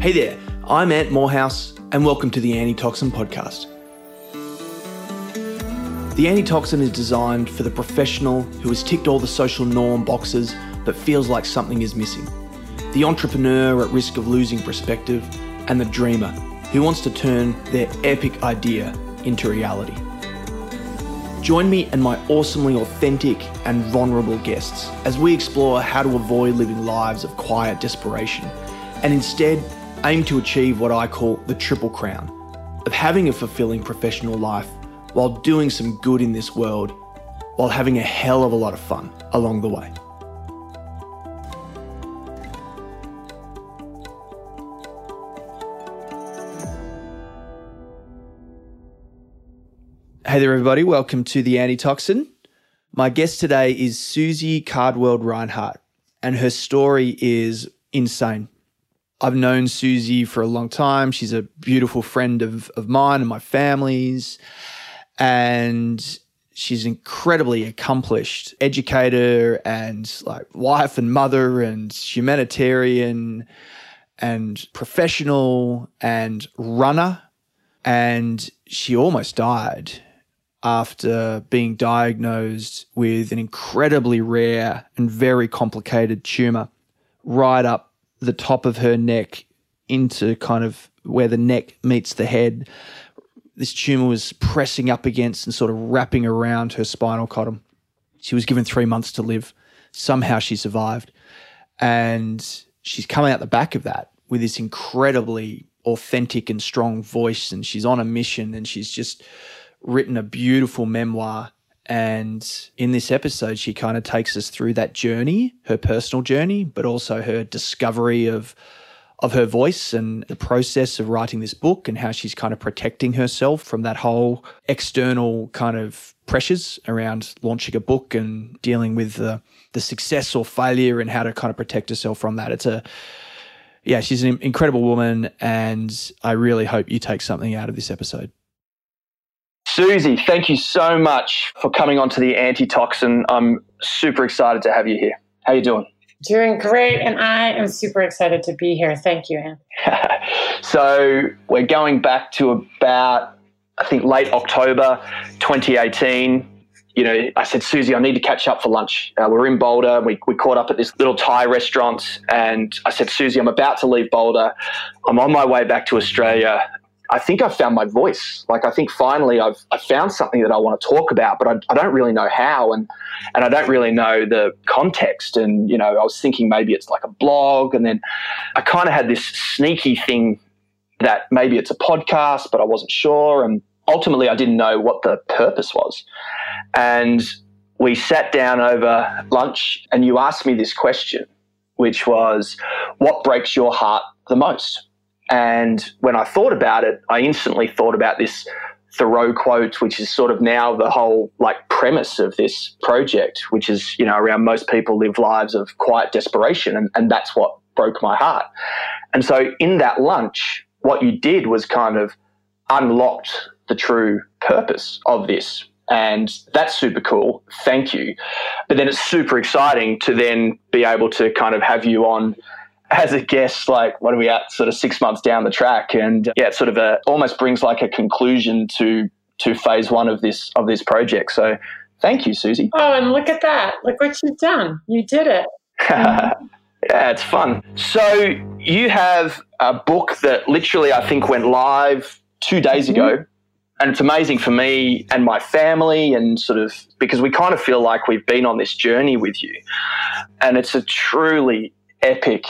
Hey there, I'm Ant Morehouse, and welcome to the Antitoxin Podcast. The Antitoxin is designed for the professional who has ticked all the social norm boxes but feels like something is missing, the entrepreneur at risk of losing perspective, and the dreamer who wants to turn their epic idea into reality. Join me and my awesomely authentic and vulnerable guests as we explore how to avoid living lives of quiet desperation and instead aim to achieve what I call the triple crown of having a fulfilling professional life while doing some good in this world while having a hell of a lot of fun along the way. Hey there, everybody. Welcome to the Antitoxin. My guest today is Susie Caldwell Rinehart, and her story is insane. I've known Susie for a long time. She's a beautiful friend of, of mine and my family's. And she's incredibly accomplished educator and like wife and mother and humanitarian and professional and runner. And she almost died after being diagnosed with an incredibly rare and very complicated tumor right up the top of her neck into kind of where the neck meets the head. This tumor was pressing up against and sort of wrapping around her spinal column. She was given three months to live. Somehow she survived. And she's coming out the back of that with this incredibly authentic and strong voice. And she's on a mission and she's just written a beautiful memoir and in this episode, she kind of takes us through that journey, her personal journey, but also her discovery of of her voice and the process of writing this book and how she's kind of protecting herself from that whole external kind of pressures around launching a book and dealing with the, the success or failure and how to kind of protect herself from that. It's a, yeah, she's an incredible woman. And I really hope you take something out of this episode. Susie, thank you so much for coming on to the antitoxin. I'm super excited to have you here. How are you doing? Doing great, and I am super excited to be here. Thank you, Ant. so we're going back to about, I think, late October 2018 you know, I said, Susie, I need to catch up for lunch. Uh, we're in Boulder. We, we caught up at this little Thai restaurant. And I said, Susie, I'm about to leave Boulder. I'm on my way back to Australia. I think I found my voice. Like I think finally I've I found something that I want to talk about, but I, I don't really know how, and and I don't really know the context. And you know, I was thinking maybe it's like a blog, and then I kind of had this sneaky thing that maybe it's a podcast, but I wasn't sure. And ultimately, I didn't know what the purpose was. And we sat down over lunch, and you asked me this question, which was, "What breaks your heart the most?" And when I thought about it, I instantly thought about this Thoreau quote, which is sort of now the whole like premise of this project, which is, you know, around most people live lives of quiet desperation. And, and that's what broke my heart. And so in that lunch, what you did was kind of unlocked the true purpose of this. And that's super cool. Thank you. But then it's super exciting to then be able to kind of have you on as a guest, like what are we at, sort of six months down the track, and yeah, it sort of a almost brings like a conclusion to to phase one of this of this project. So, thank you, Susie. Oh, and look at that! Look what you've done. You did it. yeah, it's fun. So you have a book that literally I think went live two days mm-hmm. ago. And it's amazing for me and my family, and sort of because we kind of feel like we've been on this journey with you. And it's a truly epic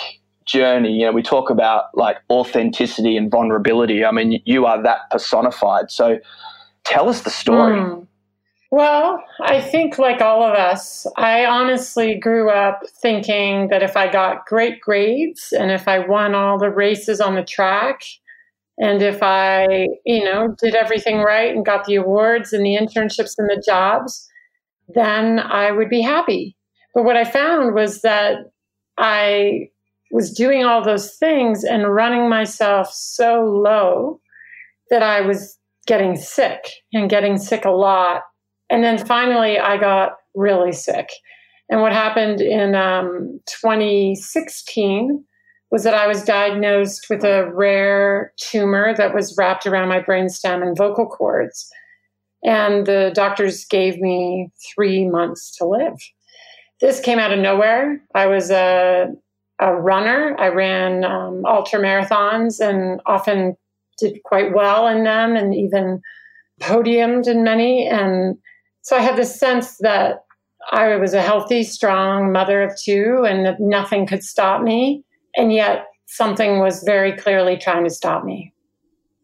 journey. You know, we talk about like authenticity and vulnerability. I mean, you are that personified. So tell us the story. Mm. Well, I think, like all of us, I honestly grew up thinking that if I got great grades and if I won all the races on the track, and if I, you know, did everything right and got the awards and the internships and the jobs, then I would be happy. But what I found was that I was doing all those things and running myself so low that I was getting sick and getting sick a lot. And then finally, I got really sick. And what happened in um, 2016 was that I was diagnosed with a rare tumor that was wrapped around my brainstem and vocal cords. And the doctors gave me three months to live. This came out of nowhere. I was a, a runner. I ran um, ultra marathons and often did quite well in them and even podiumed in many. And so I had this sense that I was a healthy, strong mother of two and that nothing could stop me. And yet something was very clearly trying to stop me.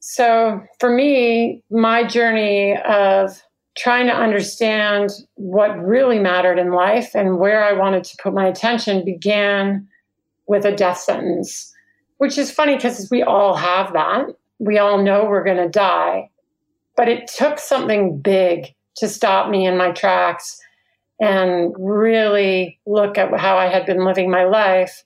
So for me, my journey of trying to understand what really mattered in life and where I wanted to put my attention began with a death sentence, which is funny because we all have that. We all know we're going to die. But it took something big to stop me in my tracks and really look at how I had been living my life,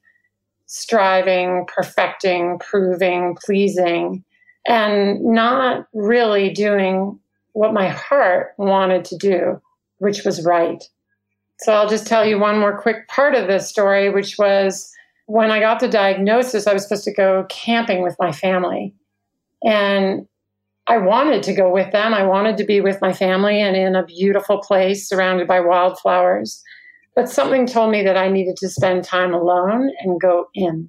striving, perfecting, proving, pleasing, and not really doing what my heart wanted to do, which was right. So I'll just tell you one more quick part of this story, which was when I got the diagnosis, I was supposed to go camping with my family. And I wanted to go with them. I wanted to be with my family and in a beautiful place surrounded by wildflowers. But something told me that I needed to spend time alone and go in.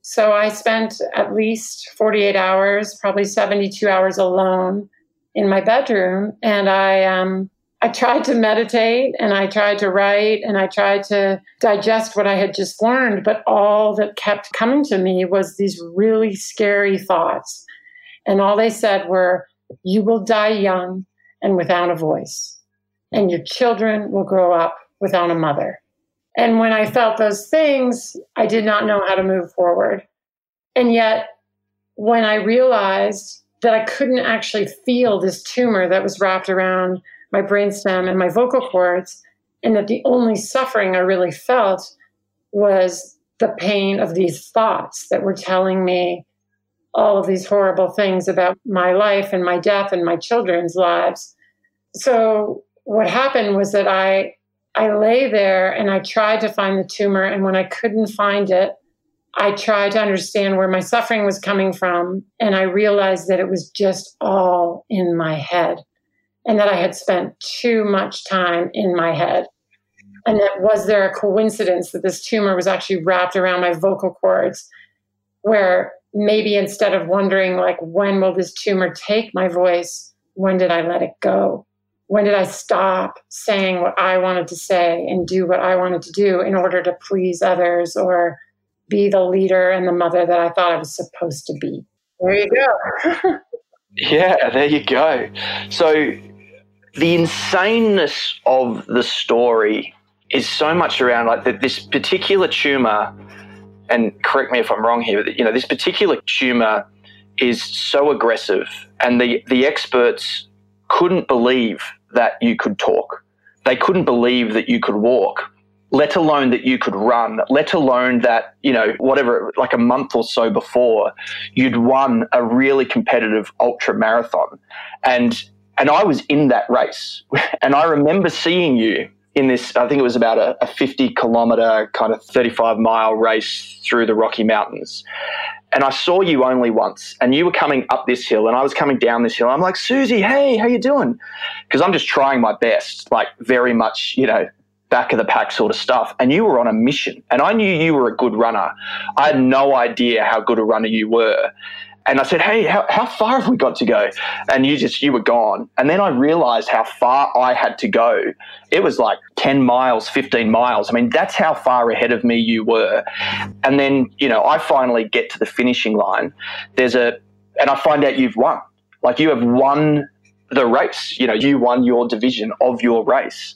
So I spent at least 48 hours, probably 72 hours alone in my bedroom. And I, um, I tried to meditate and I tried to write and I tried to digest what I had just learned. But all that kept coming to me was these really scary thoughts and all they said were, You will die young and without a voice, and your children will grow up without a mother. And when I felt those things, I did not know how to move forward. And yet, when I realized that I couldn't actually feel this tumor that was wrapped around my brainstem and my vocal cords, and that the only suffering I really felt was the pain of these thoughts that were telling me all of these horrible things about my life and my death and my children's lives. So what happened was that I I lay there and I tried to find the tumor and when I couldn't find it, I tried to understand where my suffering was coming from and I realized that it was just all in my head and that I had spent too much time in my head. And that was there a coincidence that this tumor was actually wrapped around my vocal cords where maybe instead of wondering like when will this tumor take my voice when did i let it go? When did i stop saying what i wanted to say and do what i wanted to do in order to please others or be the leader and the mother that i thought i was supposed to be? There you go. Yeah there you go. So the insaneness of the story is so much around like that this particular tumor and correct me if I'm wrong here, but you know, this particular tumor is so aggressive, and the, the experts couldn't believe that you could talk. They couldn't believe that you could walk, let alone that you could run, let alone that, you know, whatever, like a month or so before, you'd won a really competitive ultra marathon. And and I was in that race. And I remember seeing you in this, I think it was about a, a 50 kilometer, kind of 35 mile race through the Rocky Mountains. And I saw you only once, and you were coming up this hill, and I was coming down this hill. I'm like, Susie, hey, how you doing? Because I'm just trying my best, like very much, you know, back of the pack sort of stuff. And you were on a mission, and I knew you were a good runner. I had no idea how good a runner you were. And I said, Hey, how, how far have we got to go? And you just, you were gone. And then I realized how far I had to go. It was like 10 miles, 15 miles. I mean, that's how far ahead of me you were. And then, you know, I finally get to the finishing line. There's a, and I find out you've won. Like you have won the race. You know, you won your division of your race.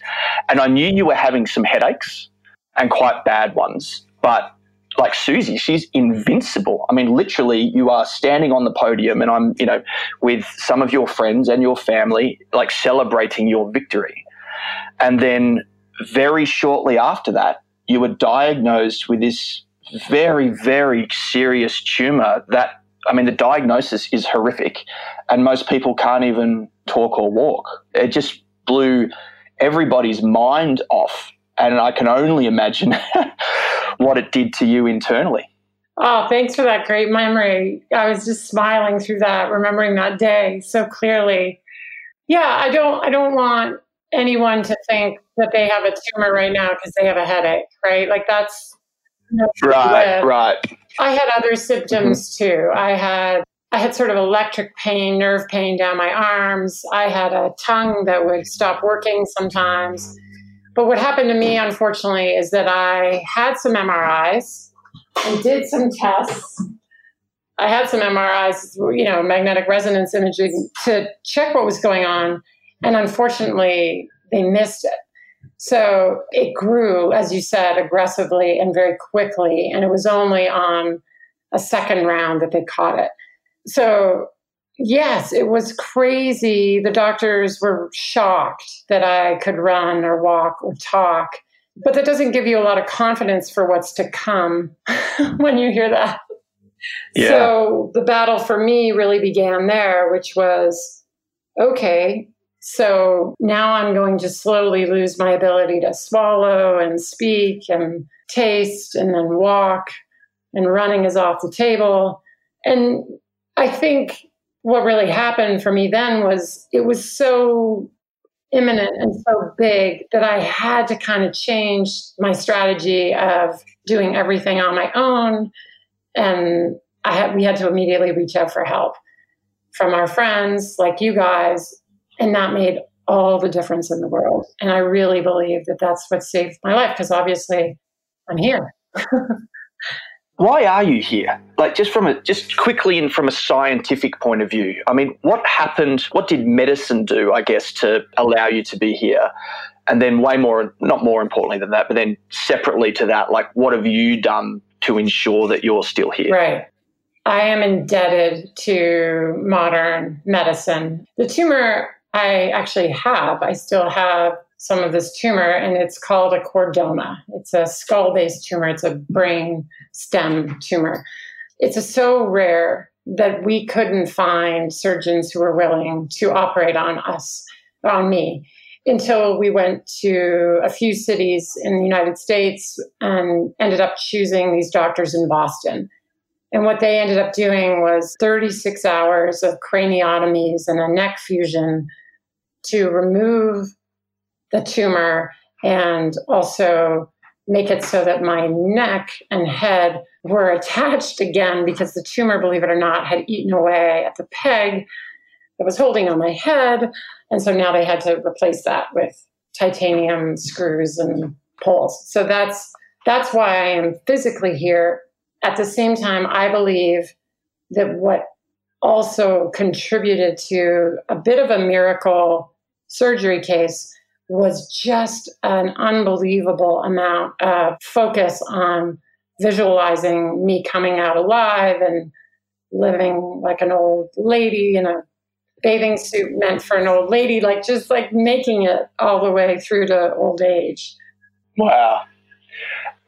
And I knew you were having some headaches and quite bad ones. But like Susie, she's invincible. I mean, literally, you are standing on the podium, and I'm, you know, with some of your friends and your family, like celebrating your victory. And then, very shortly after that, you were diagnosed with this very, very serious tumor that, I mean, the diagnosis is horrific, and most people can't even talk or walk. It just blew everybody's mind off. And I can only imagine what it did to you internally. Oh, thanks for that great memory. I was just smiling through that, remembering that day so clearly. Yeah, I don't I don't want anyone to think that they have a tumor right now because they have a headache, right? Like that's right, right. I had other symptoms mm-hmm. too. I had I had sort of electric pain, nerve pain down my arms. I had a tongue that would stop working sometimes. But what happened to me, unfortunately, is that I had some MRIs and did some tests. I had some MRIs, you know, magnetic resonance imaging to check what was going on. And unfortunately, they missed it. So it grew, as you said, aggressively and very quickly. And it was only on a second round that they caught it. So, yes, it was crazy. The doctors were shocked that I could run or walk or talk. But that doesn't give you a lot of confidence for what's to come when you hear that. Yeah. So the battle for me really began there, which was okay, so now I'm going to slowly lose my ability to swallow and speak and taste and then walk, and running is off the table. And I think what really happened for me then was it was so imminent and so big that I had to kind of change my strategy of doing everything on my own. And I had, we had to immediately reach out for help from our friends like you guys. And that made all the difference in the world. And I really believe that that's what saved my life because obviously I'm here. why are you here? Like just from a just quickly and from a scientific point of view. I mean, what happened? What did medicine do? I guess to allow you to be here, and then way more, not more importantly than that, but then separately to that, like what have you done to ensure that you're still here? Right. I am indebted to modern medicine. The tumor I actually have, I still have some of this tumor, and it's called a chordoma. It's a skull based tumor, it's a brain stem tumor. It's so rare that we couldn't find surgeons who were willing to operate on us, on me, until we went to a few cities in the United States and ended up choosing these doctors in Boston. And what they ended up doing was 36 hours of craniotomies and a neck fusion to remove the tumor and also make it so that my neck and head were attached again because the tumor, believe it or not, had eaten away at the peg that was holding on my head. And so now they had to replace that with titanium screws and poles. So that's that's why I am physically here. At the same time, I believe that what also contributed to a bit of a miracle surgery case was just an unbelievable amount of focus on visualizing me coming out alive and living like an old lady in a bathing suit meant for an old lady, like just like making it all the way through to old age. Wow.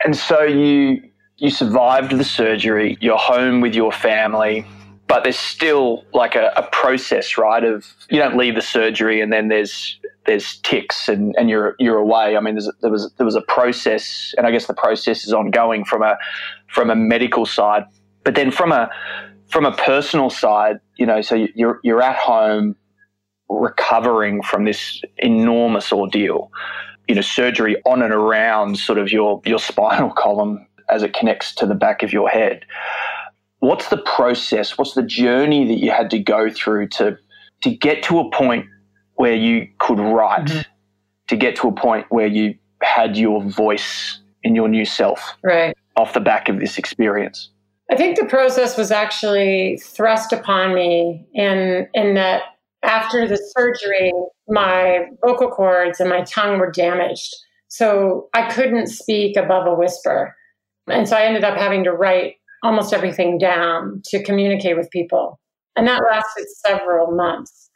And so you you survived the surgery, you're home with your family, but there's still like a, a process, right? Of you don't leave the surgery and then there's there's ticks and, and you're you're away. I mean, there was there was a process, and I guess the process is ongoing from a from a medical side, but then from a from a personal side, you know, so you're you're at home recovering from this enormous ordeal. You know, surgery on and around sort of your your spinal column as it connects to the back of your head. What's the process? What's the journey that you had to go through to to get to a point where you could write mm-hmm. to get to a point where you had your voice in your new self right off the back of this experience i think the process was actually thrust upon me in in that after the surgery my vocal cords and my tongue were damaged so i couldn't speak above a whisper and so i ended up having to write almost everything down to communicate with people and that lasted several months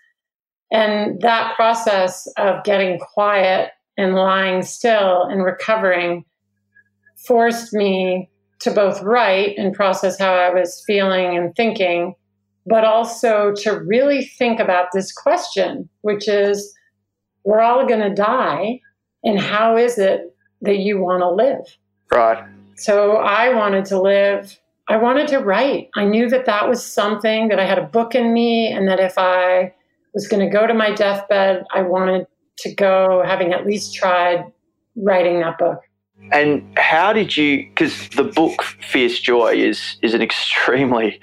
and that process of getting quiet and lying still and recovering forced me to both write and process how I was feeling and thinking, but also to really think about this question, which is we're all going to die. And how is it that you want to live? Right. So I wanted to live I wanted to write. I knew that that was something that I had a book in me, and that if I was going to go to my deathbed, I wanted to go having at least tried writing that book. And how did you? Because the book Fierce Joy is is an extremely,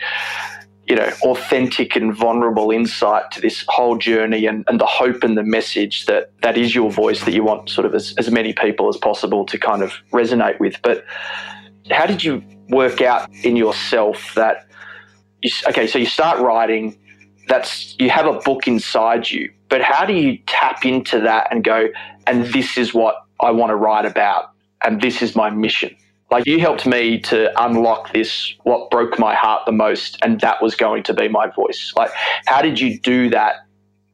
you know, authentic and vulnerable insight to this whole journey and, and the hope and the message that that is your voice that you want sort of as, as many people as possible to kind of resonate with. But how did you work out in yourself that? You, okay, so you start writing. That's you have a book inside you, but how do you tap into that and go? And this is what I want to write about and this is my mission. Like you helped me to unlock this, what broke my heart the most, and that was going to be my voice. Like, how did you do that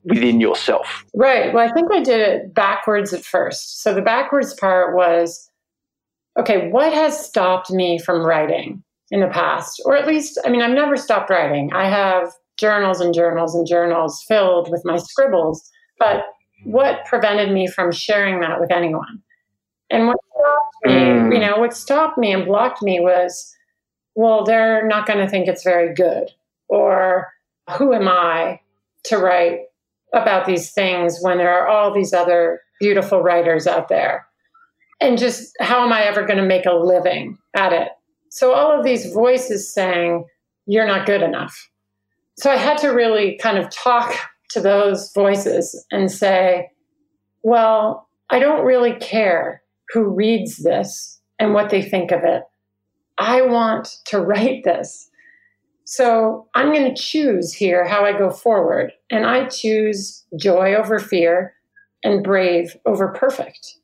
within yourself? Right. Well, I think I did it backwards at first. So the backwards part was okay, what has stopped me from writing in the past? Or at least, I mean, I've never stopped writing. I have journals and journals and journals filled with my scribbles, but what prevented me from sharing that with anyone? And what stopped me, mm. you know, what stopped me and blocked me was, well, they're not going to think it's very good. Or who am I to write about these things when there are all these other beautiful writers out there? And just how am I ever going to make a living at it? So all of these voices saying, you're not good enough. So I had to really kind of talk to those voices and say, well, I don't really care who reads this and what they think of it. I want to write this. So I'm going to choose here how I go forward. And I choose joy over fear and brave over perfect.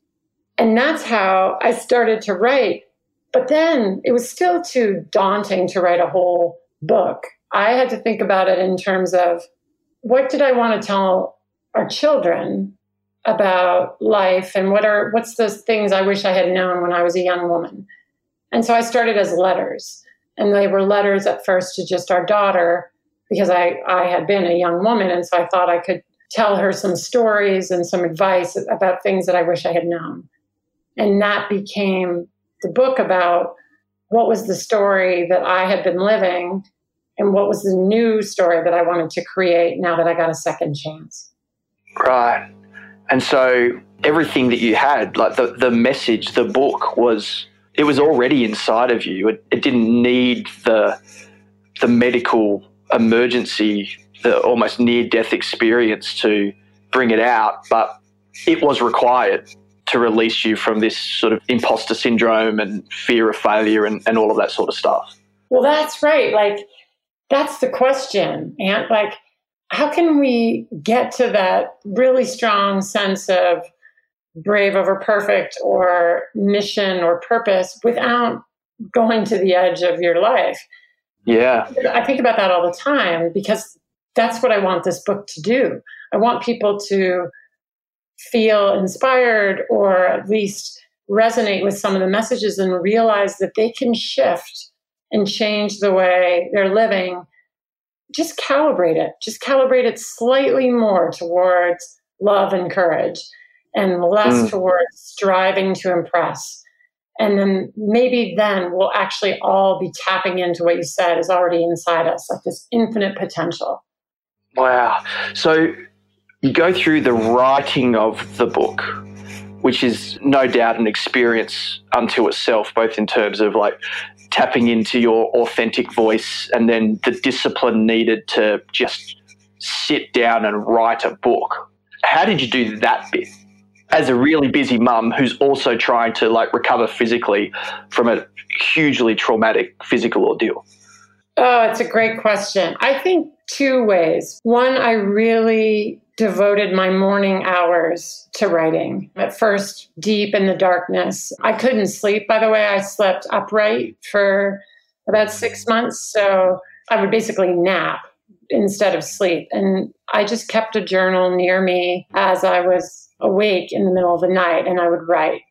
And that's how I started to write. But then it was still too daunting to write a whole book. I had to think about it in terms of what did I want to tell our children about life and what are what's those things I wish I had known when I was a young woman. And so I started as letters. And they were letters at first to just our daughter because I, I had been a young woman. And so I thought I could tell her some stories and some advice about things that I wish I had known. And that became the book about what was the story that I had been living and what was the new story that I wanted to create now that I got a second chance. Right. And so everything that you had, like the, the message, the book was it was already inside of you. It, it didn't need the the medical emergency, the almost near death experience to bring it out, but it was required to release you from this sort of imposter syndrome and fear of failure and, and all of that sort of stuff. Well, that's right. Like, that's the question. And like, how can we get to that really strong sense of brave over perfect or mission or purpose without going to the edge of your life? Yeah. I think about that all the time because that's what I want this book to do. I want people to feel inspired or at least resonate with some of the messages and realize that they can shift and change the way they're living just calibrate it. Just calibrate it slightly more towards love and courage and less mm. towards striving to impress. And then maybe then we'll actually all be tapping into what you said is already inside us, like this infinite potential. Wow. So you go through the writing of the book, which is no doubt an experience unto itself, both in terms of like tapping into your authentic voice and then the discipline needed to just sit down and write a book. How did you do that bit? As a really busy mum who's also trying to like recover physically from a hugely traumatic physical ordeal. Oh, it's a great question. I think two ways. One, I really devoted my morning hours to writing. At first, deep in the darkness. I couldn't sleep, by the way. I slept upright for about six months. So I would basically nap instead of sleep. And I just kept a journal near me as I was awake in the middle of the night and I would write.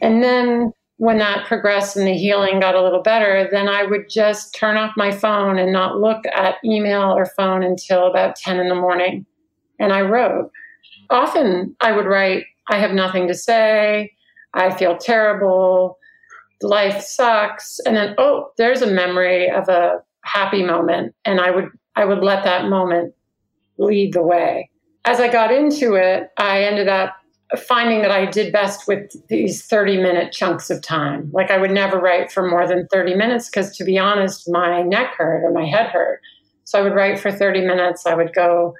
And then when that progressed and the healing got a little better, then I would just turn off my phone and not look at email or phone until about 10 in the morning. And I wrote. Often I would write, I have nothing to say. I feel terrible. life sucks. And then, oh, there's a memory of a happy moment. And I would, I would let that moment lead the way. As I got into it, I ended up finding that I did best with these 30 minute chunks of time. Like I would never write for more than 30 minutes because, to be honest, my neck hurt or my head hurt. So I would write for 30 minutes. I would go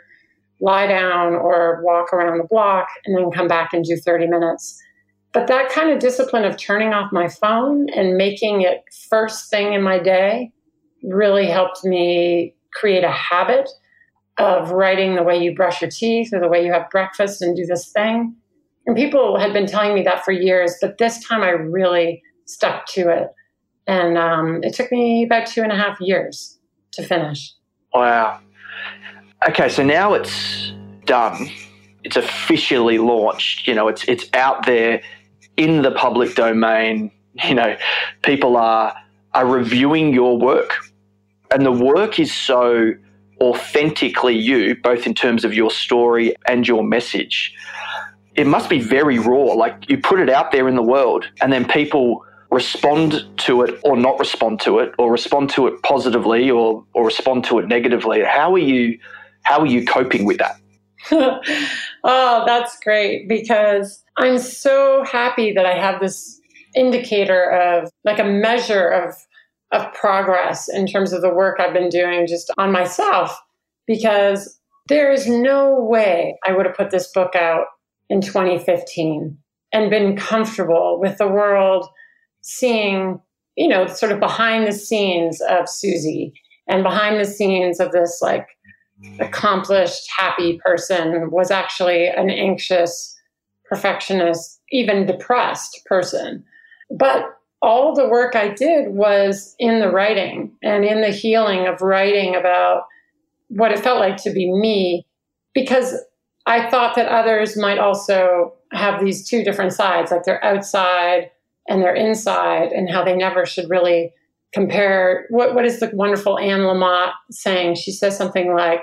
lie down or walk around the block and then come back and do 30 minutes. But that kind of discipline of turning off my phone and making it first thing in my day really helped me create a habit of writing the way you brush your teeth or the way you have breakfast and do this thing. And people had been telling me that for years, but this time I really stuck to it. And um, it took me about two and a half years to finish. Wow. Okay, so now it's done. It's officially launched. You know, it's it's out there in the public domain. You know, people are are reviewing your work, and the work is so authentically you, both in terms of your story and your message. It must be very raw. Like you put it out there in the world, and then people respond to it or not respond to it, or respond to it positively or or respond to it negatively. How are you? How are you coping with that? oh, that's great because I'm so happy that I have this indicator of like a measure of of progress in terms of the work I've been doing just on myself because there is no way I would have put this book out in 2015 and been comfortable with the world seeing, you know, sort of behind the scenes of Susie and behind the scenes of this like accomplished, happy person was actually an anxious, perfectionist, even depressed person. But all the work I did was in the writing and in the healing of writing about what it felt like to be me, because I thought that others might also have these two different sides, like their outside and their inside, and how they never should really compare. What, what is the wonderful Anne Lamott saying? She says something like,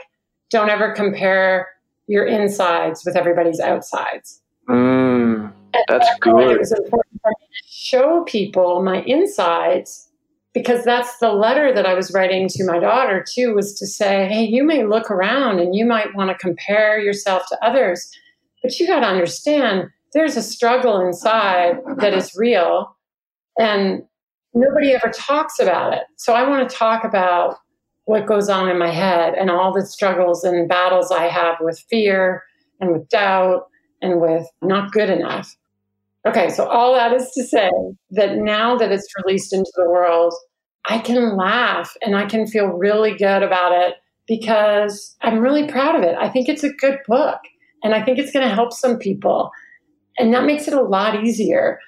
don't ever compare your insides with everybody's outsides. Mm, that's good. It was important for me to show people my insides because that's the letter that I was writing to my daughter too was to say, hey, you may look around and you might want to compare yourself to others, but you got to understand there's a struggle inside that is real and nobody ever talks about it. So I want to talk about what goes on in my head and all the struggles and battles I have with fear and with doubt and with not good enough. Okay, so all that is to say that now that it's released into the world, I can laugh and I can feel really good about it because I'm really proud of it. I think it's a good book and I think it's going to help some people. And that makes it a lot easier.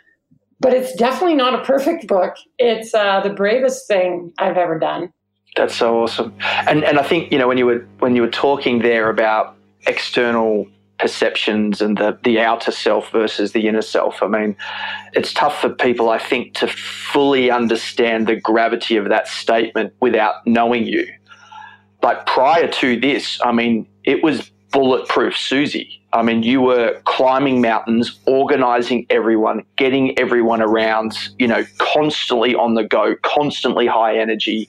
But it's definitely not a perfect book. It's uh, the bravest thing I've ever done. That's so awesome. And and I think you know when you were when you were talking there about external perceptions and the the outer self versus the inner self. I mean, it's tough for people I think to fully understand the gravity of that statement without knowing you. But prior to this, I mean, it was bulletproof Susie. I mean, you were climbing mountains, organizing everyone, getting everyone around, you know, constantly on the go, constantly high energy.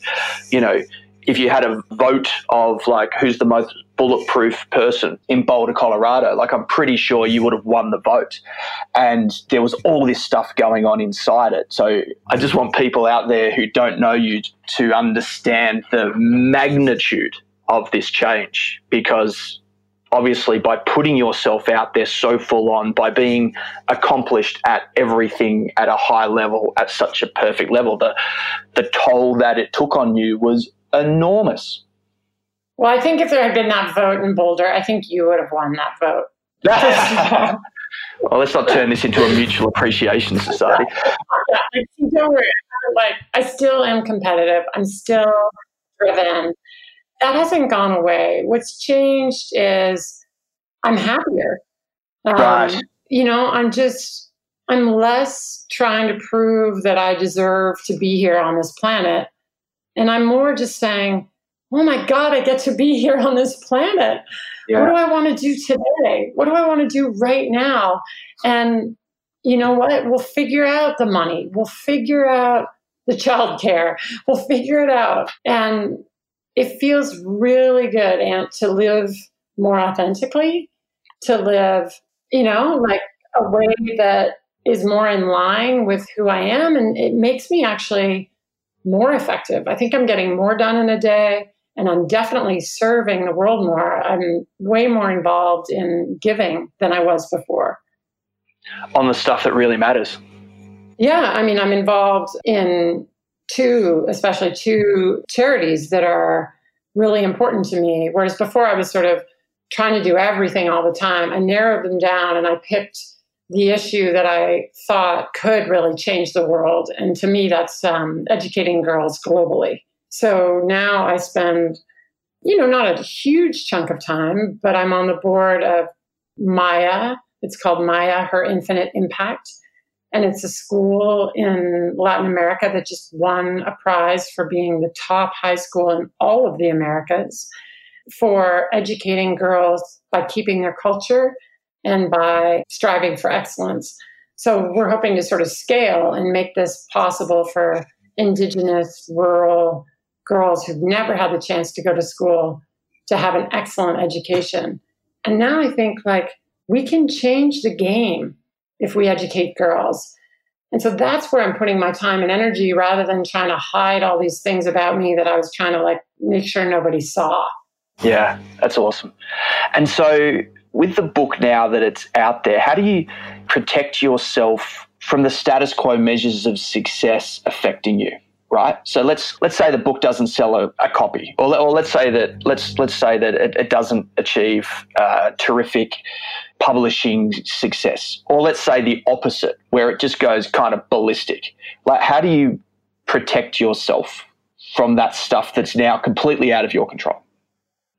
You know, if you had a vote of like who's the most bulletproof person in Boulder, Colorado, like I'm pretty sure you would have won the vote. And there was all this stuff going on inside it. So I just want people out there who don't know you to understand the magnitude of this change because obviously by putting yourself out there so full on, by being accomplished at everything at a high level, at such a perfect level, the the toll that it took on you was enormous. Well, I think if there had been that vote in Boulder, I think you would have won that vote. well, let's not turn this into a mutual appreciation society. don't worry. Like, I still am competitive. I'm still driven that hasn't gone away. What's changed is I'm happier. Um, right. You know, I'm just, I'm less trying to prove that I deserve to be here on this planet. And I'm more just saying, oh my God, I get to be here on this planet. Yeah. What do I want to do today? What do I want to do right now? And, you know what? We'll figure out the money. We'll figure out the childcare. We'll figure it out. And it feels really good, Ant, to live more authentically, to live, you know, like a way that is more in line with who I am. And it makes me actually more effective. I think I'm getting more done in a day and I'm definitely serving the world more. I'm way more involved in giving than I was before on the stuff that really matters. Yeah, I mean, I'm involved in two, especially two charities that are really important to me. Whereas before I was sort of trying to do everything all the time. I narrowed them down and I picked the issue that I thought could really change the world. And to me, that's um, educating girls globally. So now I spend, you know, not a huge chunk of time, but I'm on the board of MAIA, it's called MAIA, Her Infinite Impact. And it's a school in Latin America that just won a prize for being the top high school in all of the Americas for educating girls by keeping their culture and by striving for excellence. So we're hoping to sort of scale and make this possible for indigenous, rural girls who've never had the chance to go to school to have an excellent education. And now I think like we can change the game if we educate girls. And so that's where I'm putting my time and energy rather than trying to hide all these things about me that I was trying to like make sure nobody saw. Yeah, that's awesome. And so with the book now that it's out there, how do you protect yourself from the status quo measures of success affecting you? right? So let's let's say the book doesn't sell a, a copy, or, or let's say that let's let's say that it, it doesn't achieve uh, terrific publishing success, or let's say the opposite, where it just goes kind of ballistic. Like, how do you protect yourself from that stuff that's now completely out of your control?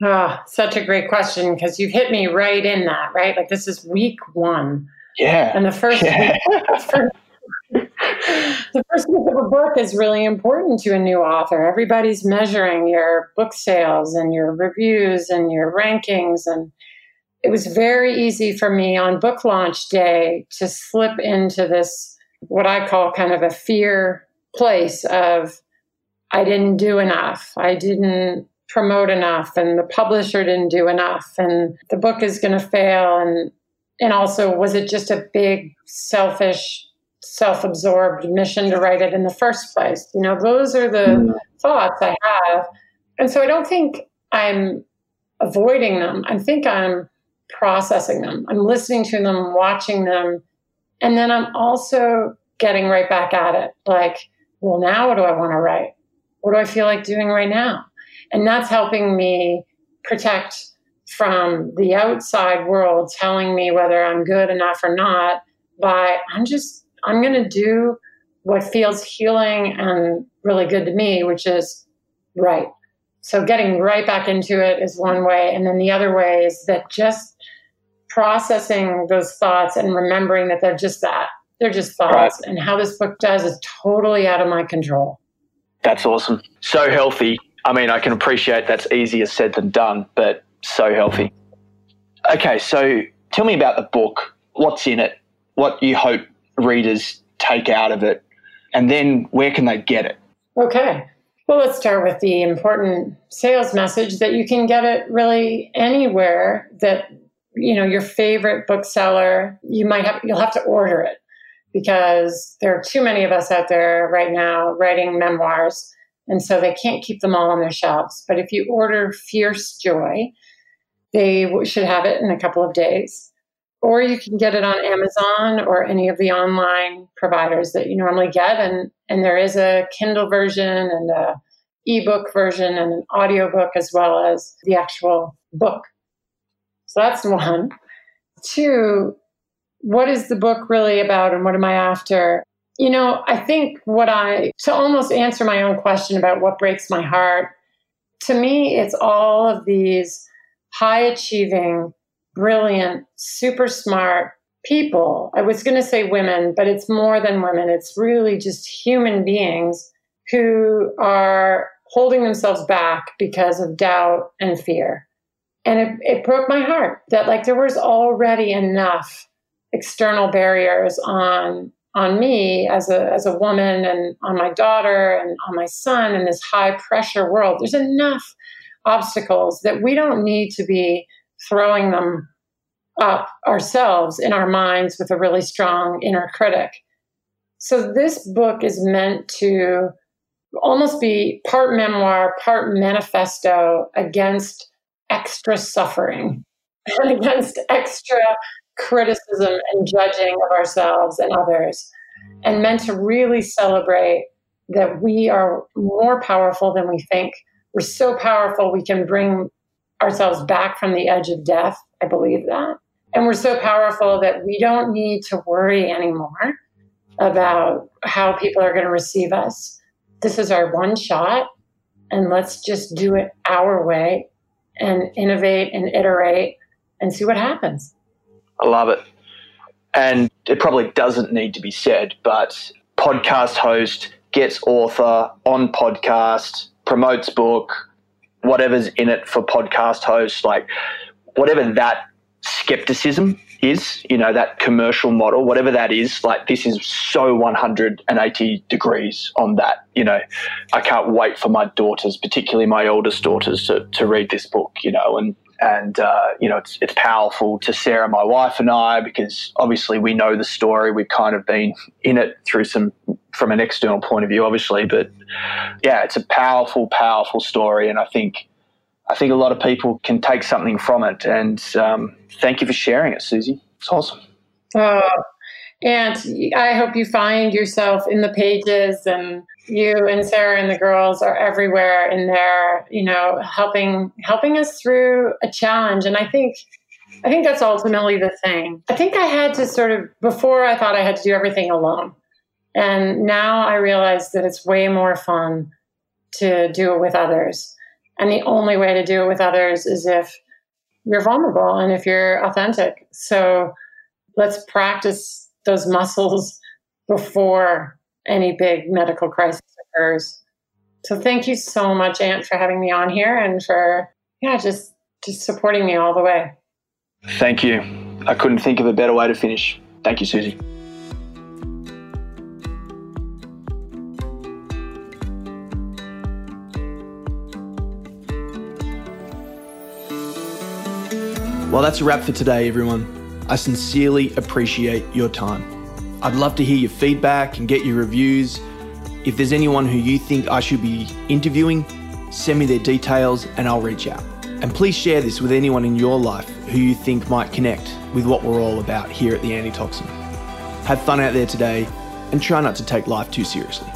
Oh, such a great question because you've hit me right in that, right? Like this is week one. Yeah. And the first yeah. week, first the first week of a book is really important to a new author. Everybody's measuring your book sales and your reviews and your rankings. And it was very easy for me on book launch day to slip into this, what I call kind of a fear place of, I didn't do enough. I didn't promote enough and the publisher didn't do enough and the book is going to fail and and also was it just a big selfish self-absorbed mission to write it in the first place you know those are the mm. thoughts i have and so i don't think i'm avoiding them i think i'm processing them i'm listening to them watching them and then i'm also getting right back at it like well now what do i want to write what do i feel like doing right now and that's helping me protect from the outside world telling me whether i'm good enough or not by i'm just I'm going to do what feels healing and really good to me, which is right. So getting right back into it is one way. And then the other way is that just processing those thoughts and remembering that they're just that. They're just thoughts. Right. And how this book does is totally out of my control. That's awesome. So healthy. I mean, I can appreciate that's easier said than done, but so healthy. Okay, so tell me about the book. What's in it? What you hope readers take out of it? And then where can they get it? Okay. Well, let's start with the important sales message that you can get it really anywhere that you know your favorite bookseller. You might have you'll have to order it because there are too many of us out there right now writing memoirs, and so they can't keep them all on their shelves. But if you order Fierce Joy, they should have it in a couple of days or you can get it on Amazon or any of the online providers that you normally get. And, and there is a Kindle version and a ebook version and an audiobook as well as the actual book. So that's one. Two, what is the book really about and what am I after? You know, I think what I, to almost answer my own question about what breaks my heart, to me, it's all of these high achieving brilliant, super smart people. I was going to say women, but it's more than women. It's really just human beings who are holding themselves back because of doubt and fear. And it, it broke my heart that like there was already enough external barriers on on me as a as a woman and on my daughter and on my son in this high pressure world. There's enough obstacles that we don't need to be throwing them up ourselves in our minds with a really strong inner critic. So this book is meant to almost be part memoir part manifesto against extra suffering and against extra criticism and judging of ourselves and others, and meant to really celebrate that we are more powerful than we think. We're so powerful, we can bring ourselves back from the edge of death. I believe that. And we're so powerful that we don't need to worry anymore about how people are going to receive us. This is our one shot, and let's just do it our way and innovate and iterate and see what happens. I love it. And it probably doesn't need to be said, but podcast host gets author on podcast, promotes book, whatever's in it for podcast host, like whatever that skepticism is, you know, that commercial model, whatever that is, like this is so 180 degrees on that. You know, I can't wait for my daughters, particularly my oldest daughters, to, to read this book, you know, and and uh, you know it's, it's powerful to Sarah, my wife, and I because obviously we know the story. We've kind of been in it through some from an external point of view, obviously, but yeah, it's a powerful, powerful story, and I think I think a lot of people can take something from it. And um, thank you for sharing it, Susie. It's awesome. Uh, and I hope you find yourself in the pages and you and Sarah and the girls are everywhere in there, you know, helping helping us through a challenge. And I think I think that's ultimately the thing. I think I had to sort of before I thought I had to do everything alone. And now I realize that it's way more fun to do it with others. And the only way to do it with others is if you're vulnerable and if you're authentic. So let's practice those muscles before any big medical crisis occurs. So thank you so much, Ant, for having me on here and for yeah, just just supporting me all the way. Thank you. I couldn't think of a better way to finish. Thank you, Susie. Well, that's a wrap for today, everyone. I sincerely appreciate your time. I'd love to hear your feedback and get your reviews. If there's anyone who you think I should be interviewing, send me their details and I'll reach out. And please share this with anyone in your life who you think might connect with what we're all about here at the Antitoxin. Have fun out there today and try not to take life too seriously.